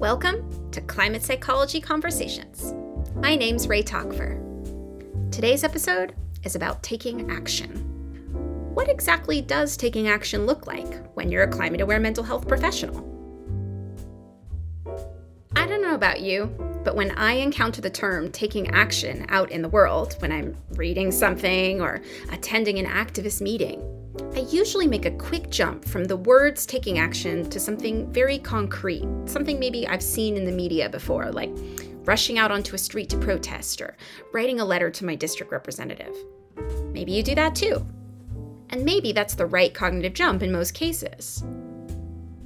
Welcome to Climate Psychology Conversations. My name's Rei Takver. Today's episode is about taking action. What exactly does taking action look like when you're a climate aware mental health professional? I don't know about you, but when I encounter the term taking action out in the world, when I'm reading something or attending an activist meeting, I usually make a quick jump from the words taking action to something very concrete, something maybe I've seen in the media before, like rushing out onto a street to protest or writing a letter to my district representative. Maybe you do that too. And maybe that's the right cognitive jump in most cases.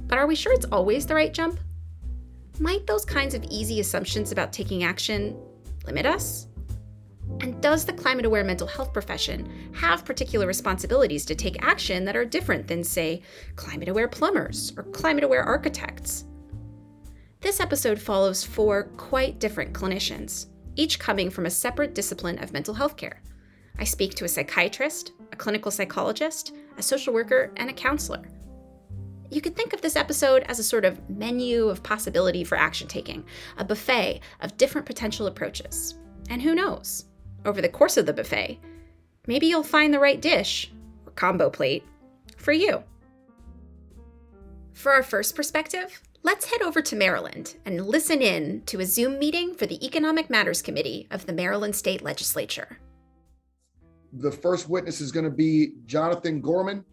But are we sure it's always the right jump? Might those kinds of easy assumptions about taking action limit us? And does the climate aware mental health profession have particular responsibilities to take action that are different than, say, climate aware plumbers or climate aware architects? This episode follows four quite different clinicians, each coming from a separate discipline of mental health care. I speak to a psychiatrist, a clinical psychologist, a social worker, and a counselor. You could think of this episode as a sort of menu of possibility for action taking, a buffet of different potential approaches. And who knows? Over the course of the buffet, maybe you'll find the right dish or combo plate for you. For our first perspective, let's head over to Maryland and listen in to a Zoom meeting for the Economic Matters Committee of the Maryland State Legislature. The first witness is going to be Jonathan Gorman.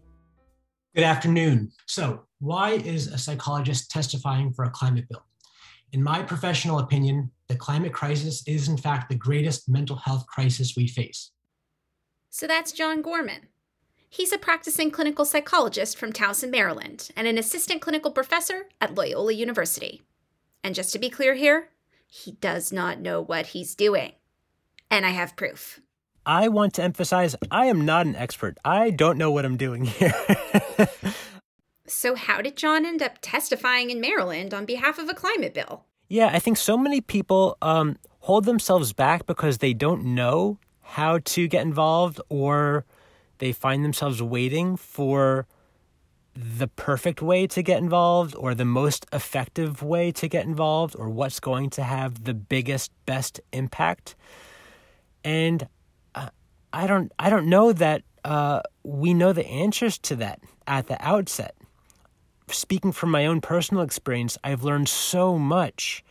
Good afternoon. So, why is a psychologist testifying for a climate bill? In my professional opinion, the climate crisis is, in fact, the greatest mental health crisis we face. So that's Jon Gorman. He's a practicing clinical psychologist from Towson, Maryland, and an assistant clinical professor at Loyola University. And just to be clear here, he does not know what he's doing. And I have proof. I want to emphasize I am not an expert. I don't know what I'm doing here. So, how did Jon end up testifying in Maryland on behalf of a climate bill? Yeah, I think so many people um, hold themselves back because they don't know how to get involved or they find themselves waiting for the perfect way to get involved or the most effective way to get involved or what's going to have the biggest best impact. And uh, i don't i don't know that uh, we know the answers to that at the outset speaking from my own personal experience, I've learned so much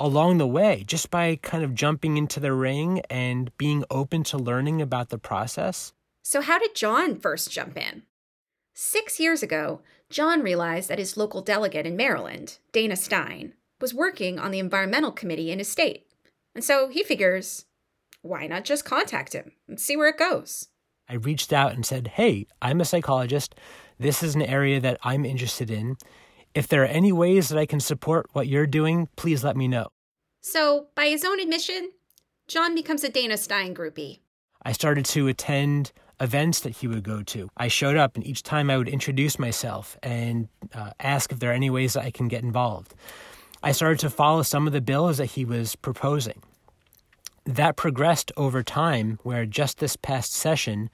along the way just by kind of jumping into the ring and being open to learning about the process. So, how did Jon first jump in? Six years ago, Jon realized that his local delegate in Maryland, Dana Stein, was working on the environmental committee in his state. And so he figures, why not just contact him and see where it goes? I reached out and said, Hey, I'm a psychologist. This is an area that I'm interested in. If there are any ways that I can support what you're doing, please let me know. So, by his own admission, Jon becomes a Dana Stein groupie. I started to attend events that he would go to. I showed up, and each time I would introduce myself and uh, ask if there are any ways that I can get involved. I started to follow some of the bills that he was proposing. That progressed over time, where just this past session,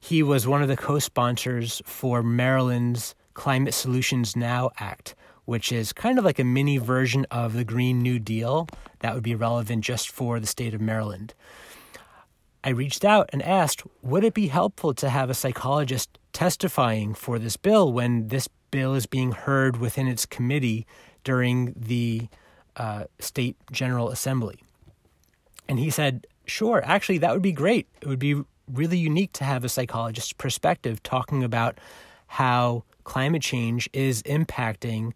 he was one of the co sponsors for Maryland's Climate Solutions Now Act, which is kind of like a mini version of the Green New Deal that would be relevant just for the state of Maryland. I reached out and asked, would it be helpful to have a psychologist testifying for this bill when this bill is being heard within its committee during the uh, state general assembly? And he said, sure, actually, that would be great. It would be really unique to have a psychologist's perspective talking about how climate change is impacting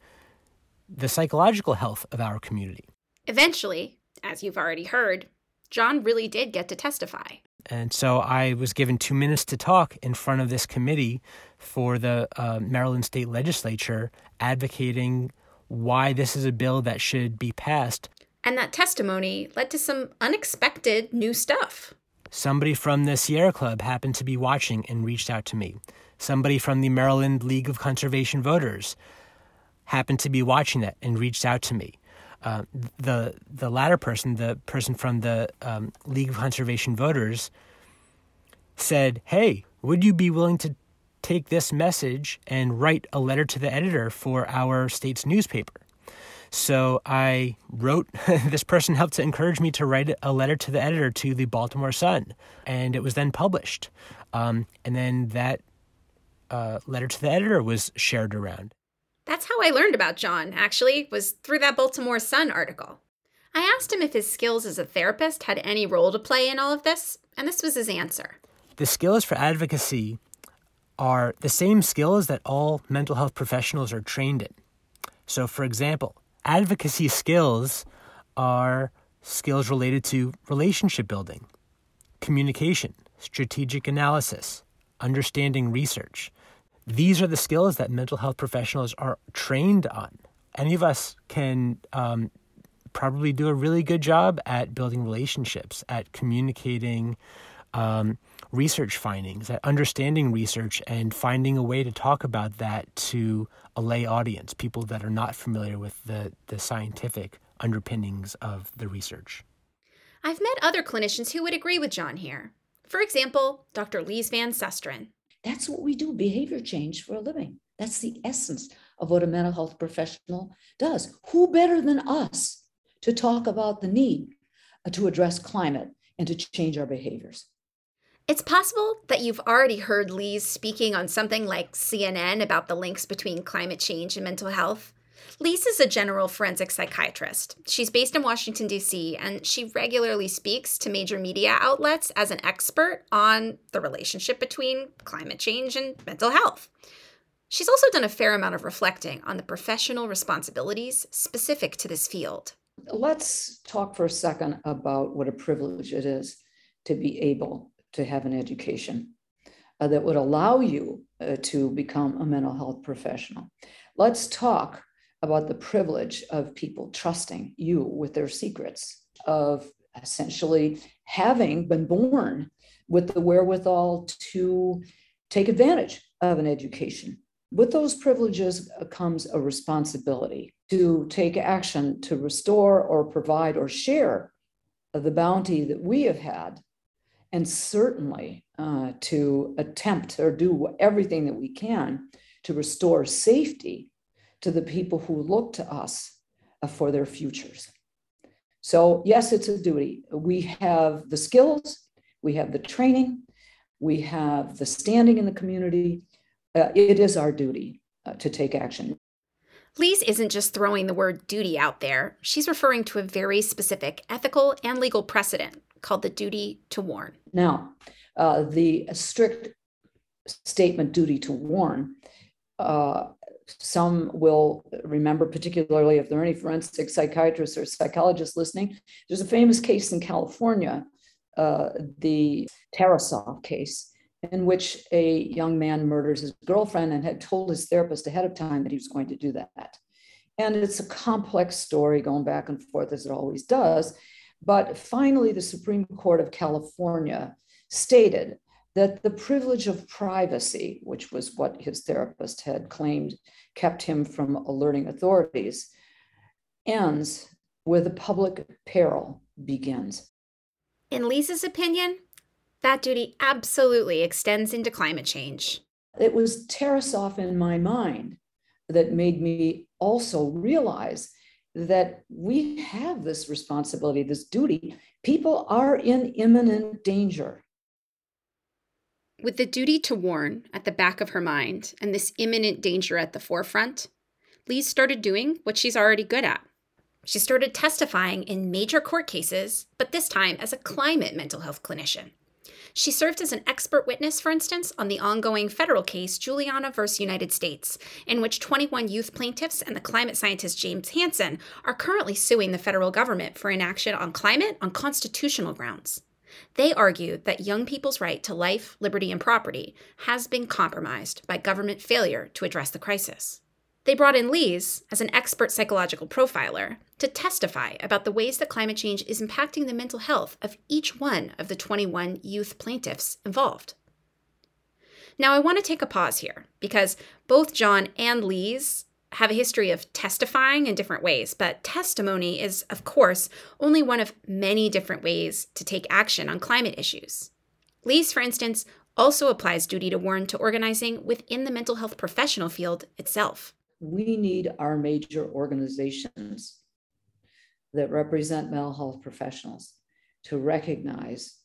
the psychological health of our community. Eventually, as you've already heard, Jon really did get to testify. And so I was given two minutes to talk in front of this committee for the uh, Maryland State Legislature advocating why this is a bill that should be passed. And that testimony led to some unexpected new stuff. Somebody from the Sierra Club happened to be watching and reached out to me. Somebody from the Maryland League of Conservation Voters happened to be watching that and reached out to me. Uh, the the latter person, the person from the um, League of Conservation Voters, said, "Hey, would you be willing to take this message and write a letter to the editor for our state's newspaper?" So I wrote, this person helped to encourage me to write a letter to the editor to the Baltimore Sun, and it was then published. Um, and then that uh, letter to the editor was shared around. That's how I learned about Jon, actually, was through that Baltimore Sun article. I asked him if his skills as a therapist had any role to play in all of this, and this was his answer. The skills for advocacy are the same skills that all mental health professionals are trained in. So, for example, advocacy skills are skills related to relationship building, communication, strategic analysis, understanding research. These are the skills that mental health professionals are trained on. Any of us can um, probably do a really good job at building relationships, at communicating um, research findings, at understanding research and finding a way to talk about that to a lay audience, people that are not familiar with the, the scientific underpinnings of the research. I've met other clinicians who would agree with Jon here. For example, Dr. Lise Van Susteren. That's what we do behavior change for a living. That's the essence of what a mental health professional does. Who better than us to talk about the need to address climate and to change our behaviors? It's possible that you've already heard Lise speaking on something like CNN about the links between climate change and mental health. Lise is a general forensic psychiatrist. She's based in Washington, D.C., and she regularly speaks to major media outlets as an expert on the relationship between climate change and mental health. She's also done a fair amount of reflecting on the professional responsibilities specific to this field. Let's talk for a second about what a privilege it is to be able to have an education uh, that would allow you uh, to become a mental health professional. Let's talk about the privilege of people trusting you with their secrets, of essentially having been born with the wherewithal to take advantage of an education. With those privileges comes a responsibility to take action to restore or provide or share the bounty that we have had and certainly uh, to attempt or do everything that we can to restore safety to the people who look to us uh, for their futures. So, yes, it's a duty. We have the skills, we have the training, we have the standing in the community. Uh, it is our duty uh, to take action. Lise isn't just throwing the word duty out there, she's referring to a very specific ethical and legal precedent called the duty to warn. Now, uh, the strict statement duty to warn, uh, some will remember, particularly if there are any forensic psychiatrists or psychologists listening. There's a famous case in California, uh, the Tarasoff case, in which a young man murders his girlfriend and had told his therapist ahead of time that he was going to do that. And it's a complex story going back and forth, as it always does. But finally, the Supreme Court of California stated that the privilege of privacy, which was what his therapist had claimed kept him from alerting authorities, ends where the public peril begins. In Lise's opinion, that duty absolutely extends into climate change. It was Tarasoff in my mind that made me also realize that we have this responsibility, this duty. People are in imminent danger. With the duty to warn at the back of her mind and this imminent danger at the forefront, Lise started doing what she's already good at. She started testifying in major court cases, but this time as a climate mental health clinician. She served as an expert witness, for instance, on the ongoing federal case Juliana versus United States, in which 21 youth plaintiffs and the climate scientist James Hansen are currently suing the federal government for inaction on climate on constitutional grounds. They argue that young people's right to life, liberty, and property has been compromised by government failure to address the crisis. They brought in Lise as an expert psychological profiler to testify about the ways that climate change is impacting the mental health of each one of the 21 youth plaintiffs involved. Now, I want to take a pause here because both Jon and Lise have a history of testifying in different ways, but testimony is, of course, only one of many different ways to take action on climate issues. Lise, for instance, also applies duty to warn to organizing within the mental health professional field itself we need our major organizations that represent mental health professionals to recognize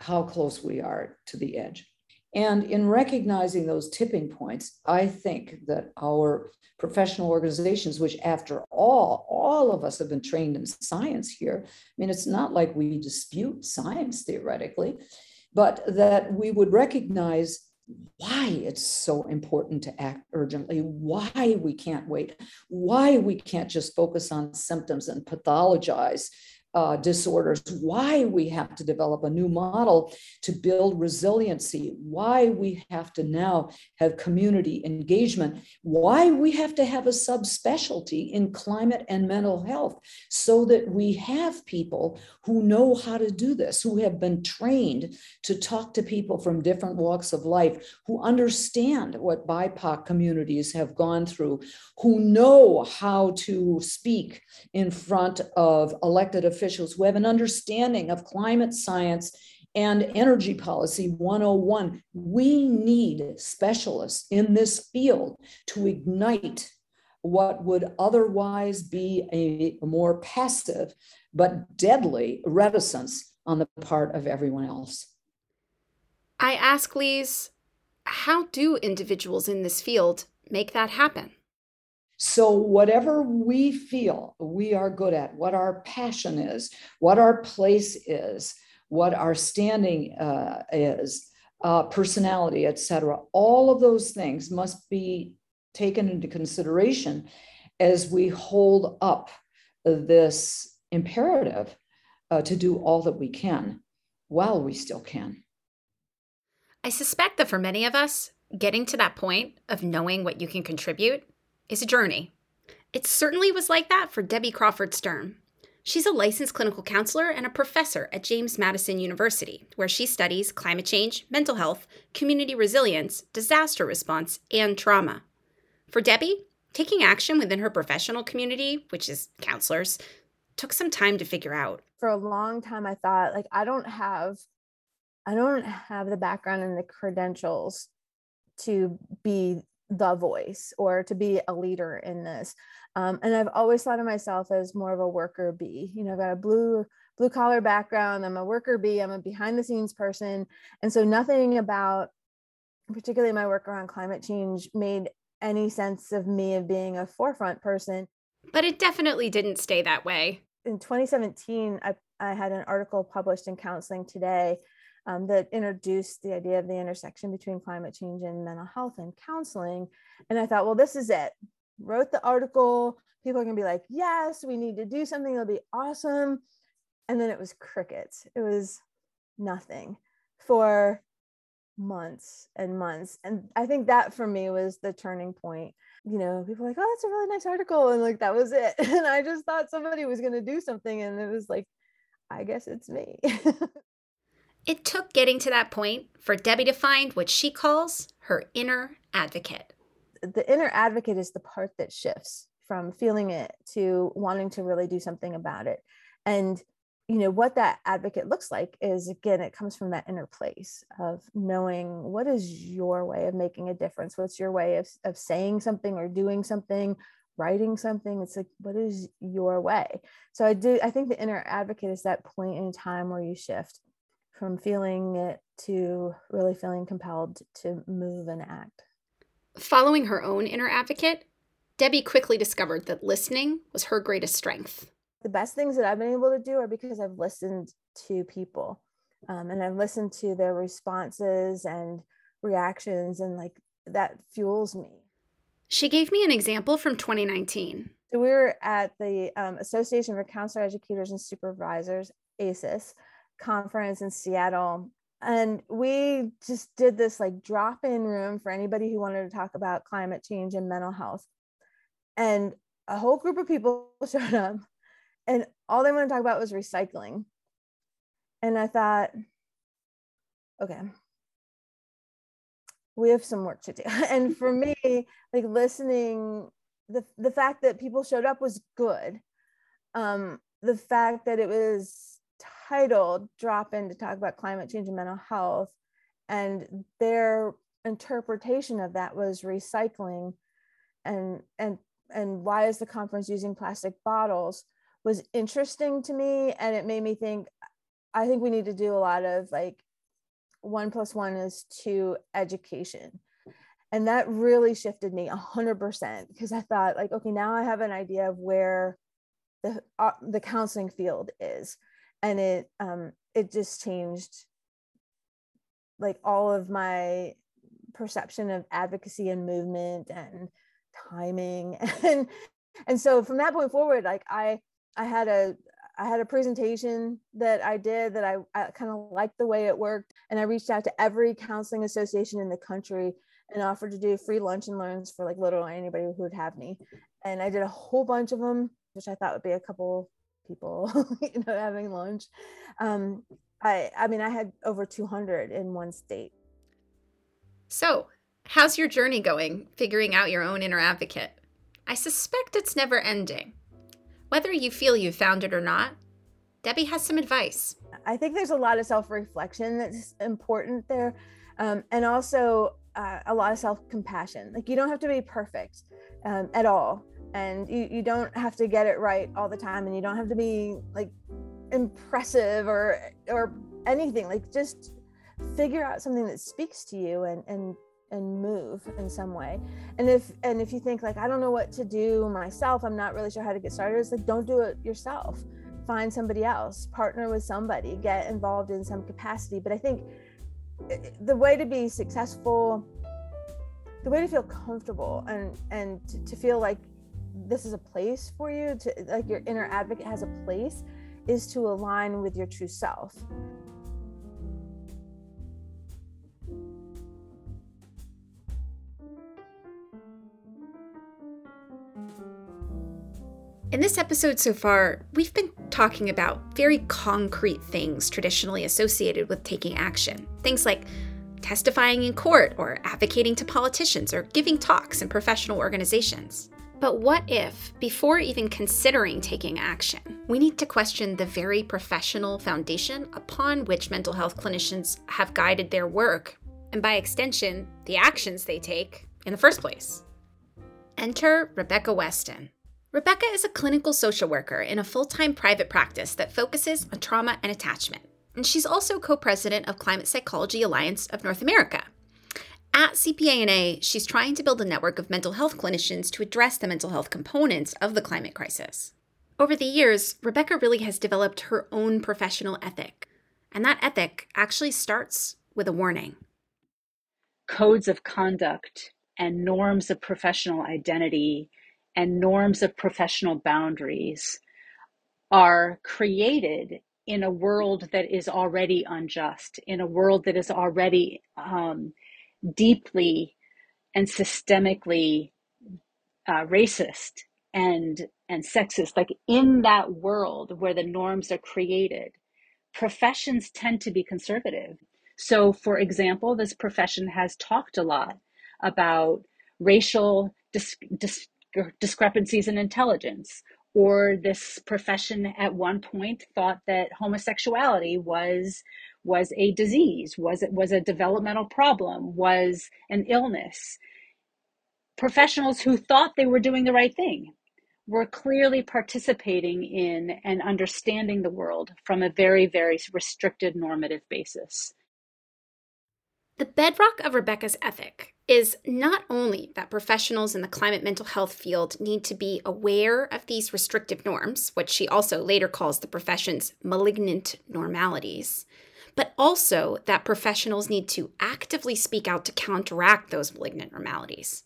how close we are to the edge. And in recognizing those tipping points, I think that our professional organizations, which after all, all of us have been trained in science here. I mean, it's not like we dispute science theoretically, but that we would recognize why it's so important to act urgently, why we can't wait, why we can't just focus on symptoms and pathologize uh, disorders, why we have to develop a new model to build resiliency, why we have to now have community engagement, why we have to have a subspecialty in climate and mental health so that we have people who know how to do this, who have been trained to talk to people from different walks of life, who understand what BIPOC communities have gone through, who know how to speak in front of elected officials officials who have an understanding of climate science and energy policy 101. We need specialists in this field to ignite what would otherwise be a more passive but deadly reticence on the part of everyone else. I ask Lise, how do individuals in this field make that happen? So, whatever we feel we are good at, what our passion is, what our place is, what our standing uh, is, uh, personality, etc., all of those things must be taken into consideration as we hold up this imperative uh, to do all that we can while we still can. I suspect that for many of us, getting to that point of knowing what you can contribute is a journey. It certainly was like that for Debbie Crawford Sturm. She's a licensed clinical counselor and a professor at James Madison University, where she studies climate change, mental health, community resilience, disaster response, and trauma. For Debbie, taking action within her professional community, which is counselors, took some time to figure out. For a long time I thought like I don't have I don't have the background and the credentials to be the voice or to be a leader in this. Um, and I've always thought of myself as more of a worker bee. You know, I've got a blue blue collar background. I'm a worker bee. I'm a behind the scenes person, and so nothing about, particularly my work around climate change, made any sense of me of being a forefront person. But it definitely didn't stay that way. In 2017, I, I had an article published in Counseling Today um, that introduced the idea of the intersection between climate change and mental health and counseling. And I thought, well, this is it. Wrote the article. People are going to be like, yes, we need to do something. It'll be awesome. And then it was crickets. It was nothing for months and months. And I think that for me was the turning point. You know, people like, oh, that's a really nice article. And like, that was it. And I just thought somebody was going to do something. And it was like, I guess it's me. It took getting to that point for Debbie to find what she calls her inner advocate. The inner advocate is the part that shifts from feeling it to wanting to really do something about it. And you know what that advocate looks like is again it comes from that inner place of knowing what is your way of making a difference what's your way of, of saying something or doing something writing something it's like what is your way so i do i think the inner advocate is that point in time where you shift from feeling it to really feeling compelled to move and act. Following her own inner advocate, Debbie quickly discovered that listening was her greatest strength. The best things that I've been able to do are because I've listened to people um, and I've listened to their responses and reactions, and like that fuels me. She gave me an example from 2019. So we were at the um, Association for Counselor Educators and Supervisors, ACES, conference in Seattle. And we just did this like drop in room for anybody who wanted to talk about climate change and mental health. And a whole group of people showed up, and all they wanted to talk about was recycling. And I thought, okay, we have some work to do. And for me, like listening, the, the fact that people showed up was good. Um, the fact that it was titled Drop In to talk about climate change and mental health. And their interpretation of that was recycling. and and and why is the conference using plastic bottles was interesting to me and it made me think i think we need to do a lot of like one plus one is two education and that really shifted me 100% because i thought like okay now i have an idea of where the uh, the counseling field is and it um it just changed like all of my perception of advocacy and movement and timing. And and so from that point forward like i i had a i had a presentation that i did that i, I kind of liked the way it worked. And i reached out to every counseling association in the country and offered to do free lunch and learns for like literally anybody who would have me. And i did a whole bunch of them which i thought would be a couple people you know having lunch um i i mean i had over 200 in one state so How's your journey going, figuring out your own inner advocate? I suspect it's never ending. Whether you feel you've found it or not, Debbie has some advice. I think there's a lot of self reflection that's important there. Um, and also uh, a lot of self compassion. Like, you don't have to be perfect um, at all. And you, you don't have to get it right all the time. And you don't have to be like impressive or, or anything. Like, just figure out something that speaks to you and, and and move in some way and if and if you think like i don't know what to do myself i'm not really sure how to get started it's like don't do it yourself find somebody else partner with somebody get involved in some capacity but i think eh, the way to be successful the way to feel comfortable and and to, to feel like this is a place for you to like your inner advocate has a place is to align with your true self In this episode so far, we've been talking about very concrete things traditionally associated with taking action. Things like testifying in court, or advocating to politicians, or giving talks in professional organizations. But what if, before even considering taking action, we need to question the very professional foundation upon which mental health clinicians have guided their work, and by extension, the actions they take in the first place? Enter Rebecca Weston. Rebecca is a clinical social worker in a full time private practice that focuses on trauma and attachment. And she's also co president of Climate Psychology Alliance of North America. At CPANA, she's trying to build a network of mental health clinicians to address the mental health components of the climate crisis. Over the years, Rebecca really has developed her own professional ethic. And that ethic actually starts with a warning. Codes of conduct and norms of professional identity and norms of professional boundaries are created in a world that is already unjust, in a world that is already um, deeply and systemically uh, racist and and sexist. Like in that world where the norms are created, professions tend to be conservative. So, for example, this profession has talked a lot about racial dis- dis- discrepancies in intelligence or this profession at one point thought that homosexuality was was a disease was it was a developmental problem was an illness. Professionals who thought they were doing the right thing were clearly participating in and understanding the world from a very very restricted normative basis. The bedrock of rebecca's ethic is not only that professionals in the climate mental health field need to be aware of these restrictive norms, which she also later calls the profession's malignant normalities, but also that professionals need to actively speak out to counteract those malignant normalities.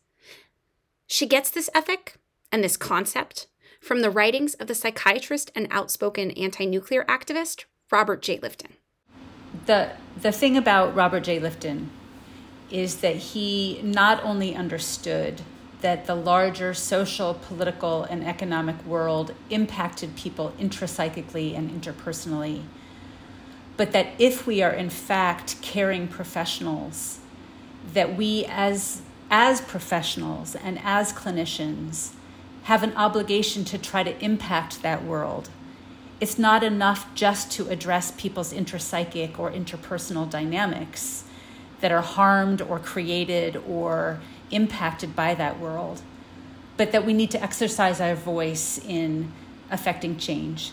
She gets this ethic and this concept from the writings of the psychiatrist and outspoken anti nuclear activist Robert J. Lifton. The, the thing about Robert J. Lifton is that he not only understood that the larger social, political, and economic world impacted people intrapsychically and interpersonally, but that if we are in fact caring professionals, that we as as professionals and as clinicians have an obligation to try to impact that world. It's not enough just to address people's intrapsychic or interpersonal dynamics that are harmed or created or impacted by that world. but that we need to exercise our voice in affecting change.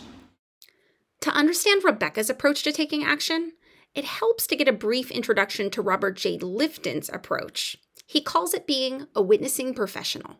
To understand Rebecca's approach to taking action, it helps to get a brief introduction to Robert J. Lifton's approach. He calls it being a witnessing professional.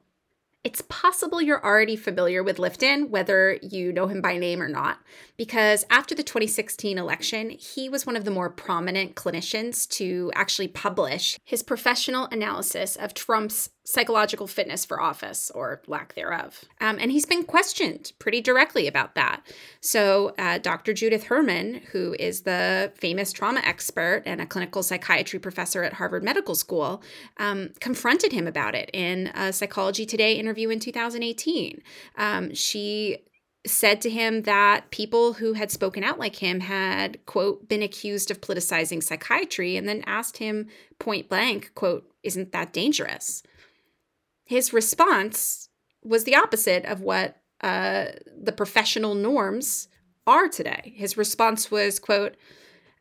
It's possible you're already familiar with Lifton, whether you know him by name or not, because after the 2016 election, he was one of the more prominent clinicians to actually publish his professional analysis of Trump's psychological fitness for office or lack thereof. Um, and he's been questioned pretty directly about that. So, uh, Dr. Judith Herman, who is the famous trauma expert and a clinical psychiatry professor at Harvard Medical School, um, confronted him about it in a Psychology Today interview in 2018. Um, she said to him that people who had spoken out like him had quote been accused of politicizing psychiatry and then asked him point blank quote isn't that dangerous his response was the opposite of what uh, the professional norms are today. His response was, quote,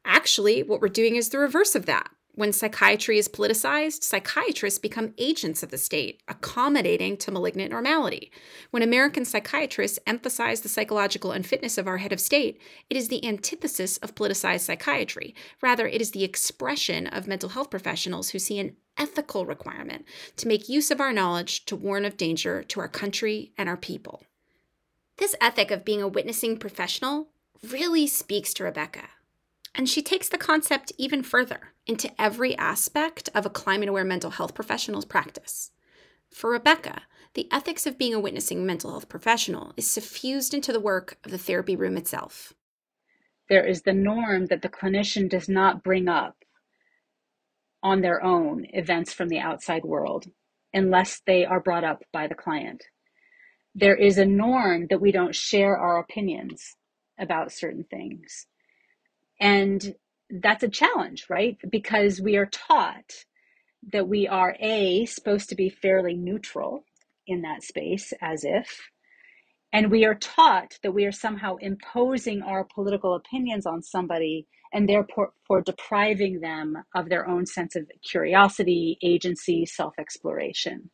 actually, what we're doing is the reverse of that. When psychiatry is politicized, psychiatrists become agents of the state, accommodating to malignant normality. When American psychiatrists emphasize the psychological unfitness of our head of state, it is the antithesis of politicized psychiatry. Rather, it is the expression of mental health professionals who see an ethical requirement to make use of our knowledge to warn of danger to our country and our people. This ethic of being a witnessing professional really speaks to Rebecca. And she takes the concept even further into every aspect of a climate aware mental health professional's practice. For Rebecca, the ethics of being a witnessing mental health professional is suffused into the work of the therapy room itself. There is the norm that the clinician does not bring up on their own events from the outside world unless they are brought up by the client. There is a norm that we don't share our opinions about certain things. And that's a challenge, right? Because we are taught that we are A, supposed to be fairly neutral in that space, as if, and we are taught that we are somehow imposing our political opinions on somebody and therefore for depriving them of their own sense of curiosity, agency, self exploration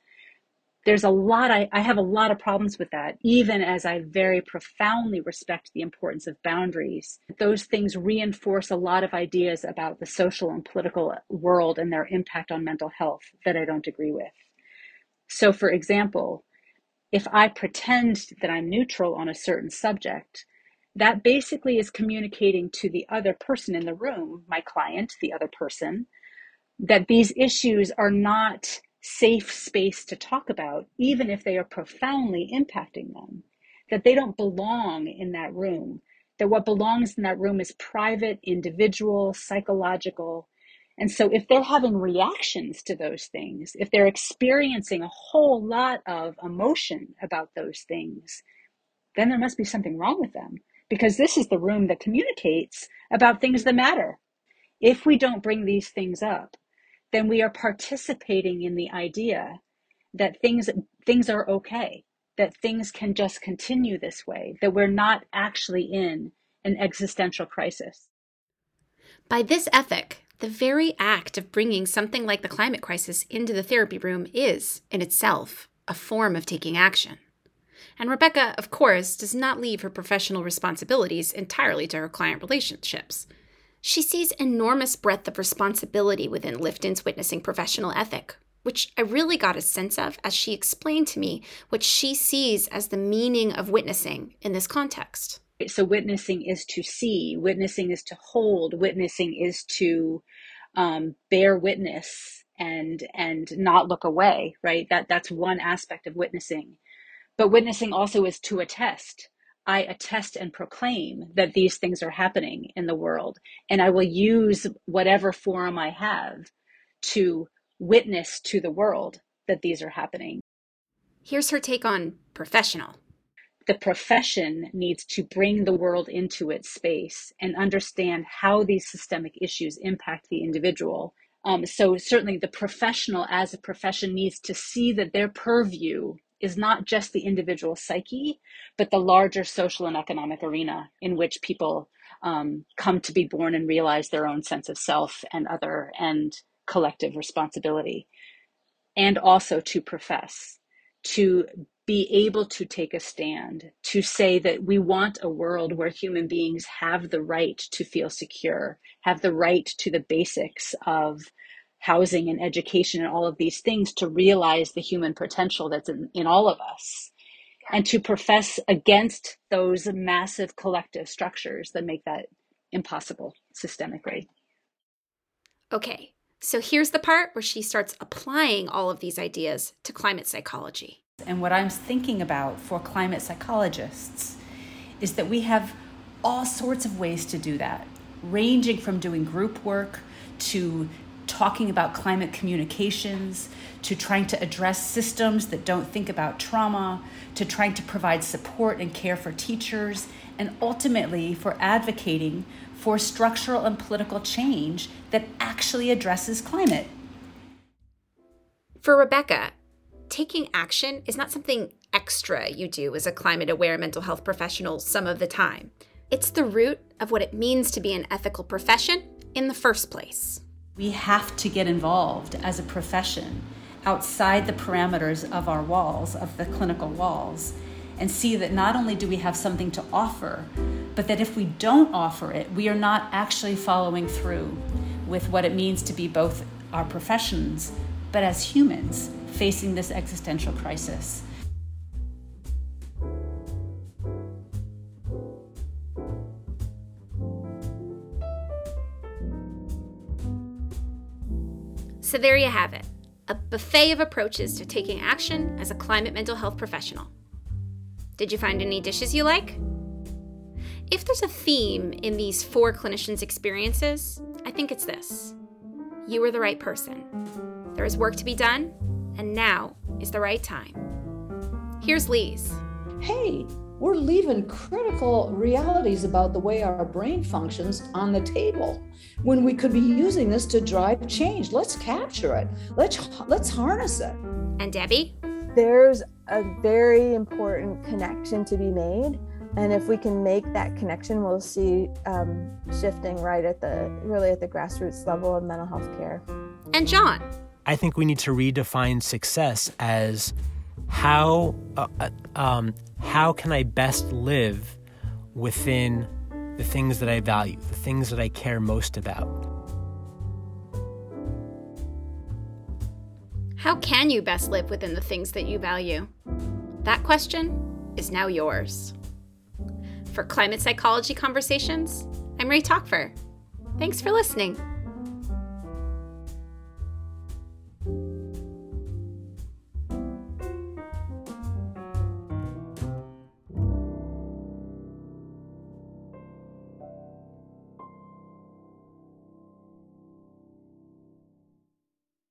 there's a lot I, I have a lot of problems with that even as i very profoundly respect the importance of boundaries. Those things reinforce a lot of ideas about the social and political world and their impact on mental health that i don't agree with. So for example if i pretend that i'm neutral on a certain subject that basically is communicating to the other person in the room my client the other person that these issues are not safe space to talk about, even if they are profoundly impacting them, that they don't belong in that room, that what belongs in that room is private, individual, psychological. And so if they're having reactions to those things, if they're experiencing a whole lot of emotion about those things, then there must be something wrong with them because this is the room that communicates about things that matter. If we don't bring these things up, then we are participating in the idea that things things are okay that things can just continue this way that we're not actually in an existential crisis by this ethic the very act of bringing something like the climate crisis into the therapy room is in itself a form of taking action and Rebecca, of course, does not leave her professional responsibilities entirely to her client relationships. She sees enormous breadth of responsibility within Lifton's witnessing professional ethic, which I really got a sense of as she explained to me what she sees as the meaning of witnessing in this context. So, witnessing is to see, witnessing is to hold, witnessing is to um, bear witness and and not look away right? That that's one aspect of witnessing. But witnessing also is to attest I attest and proclaim that these things are happening in the world. And I will use whatever forum I have to witness to the world that these are happening. Here's her take on professional. The profession needs to bring the world into its space and understand how these systemic issues impact the individual. Um, so, certainly, the professional as a profession needs to see that their purview is not just the individual psyche, but the larger social and economic arena in which people um, come to be born and realize their own sense of self and other and collective responsibility, and also to profess. to be able to take a stand, to say that we want a world where human beings have the right to feel secure, have the right to the basics of housing and education and all of these things to realize the human potential that's in, in all of us and to profess against those massive collective structures that make that impossible systemically. Okay, so here's the part where she starts applying all of these ideas to climate psychology. And what I'm thinking about for climate psychologists is that we have all sorts of ways to do that, ranging from doing group work to talking about climate communications to trying to address systems that don't think about trauma to trying to provide support and care for teachers and ultimately for advocating for structural and political change that actually addresses climate. For Rebecca, taking action is not something extra you do as a climate aware mental health professional some of the time. It's the root of what it means to be an ethical profession in the first place. We have to get involved as a profession outside the parameters of our walls, of the clinical walls, and see that not only do we have something to offer, but that if we don't offer it, we are not actually following through with what it means to be both our professions, but as humans facing this existential crisis. So there you have it a buffet of approaches to taking action as a climate mental health professional. Did you find any dishes you like? If there's a theme in these four clinicians' experiences, I think it's this you are the right person. There is work to be done, and now is the right time. Here's Lise. Hey, we're leaving critical realities about the way our brain functions on the table when we could be using this to drive change. Let's capture it. Let's let's harness it. And Debbie? There's a very important connection to be made. And if we can make that connection, we'll see um, shifting right at the really at the grassroots level of mental health care. And Jon? I think we need to redefine success as how uh, uh, um, how can I best live within the things that I value, the things that I care most about. How can you best live within the things that you value? That question is now yours. For Climate Psychology Conversations, I'm Rei Takver. Thanks for listening.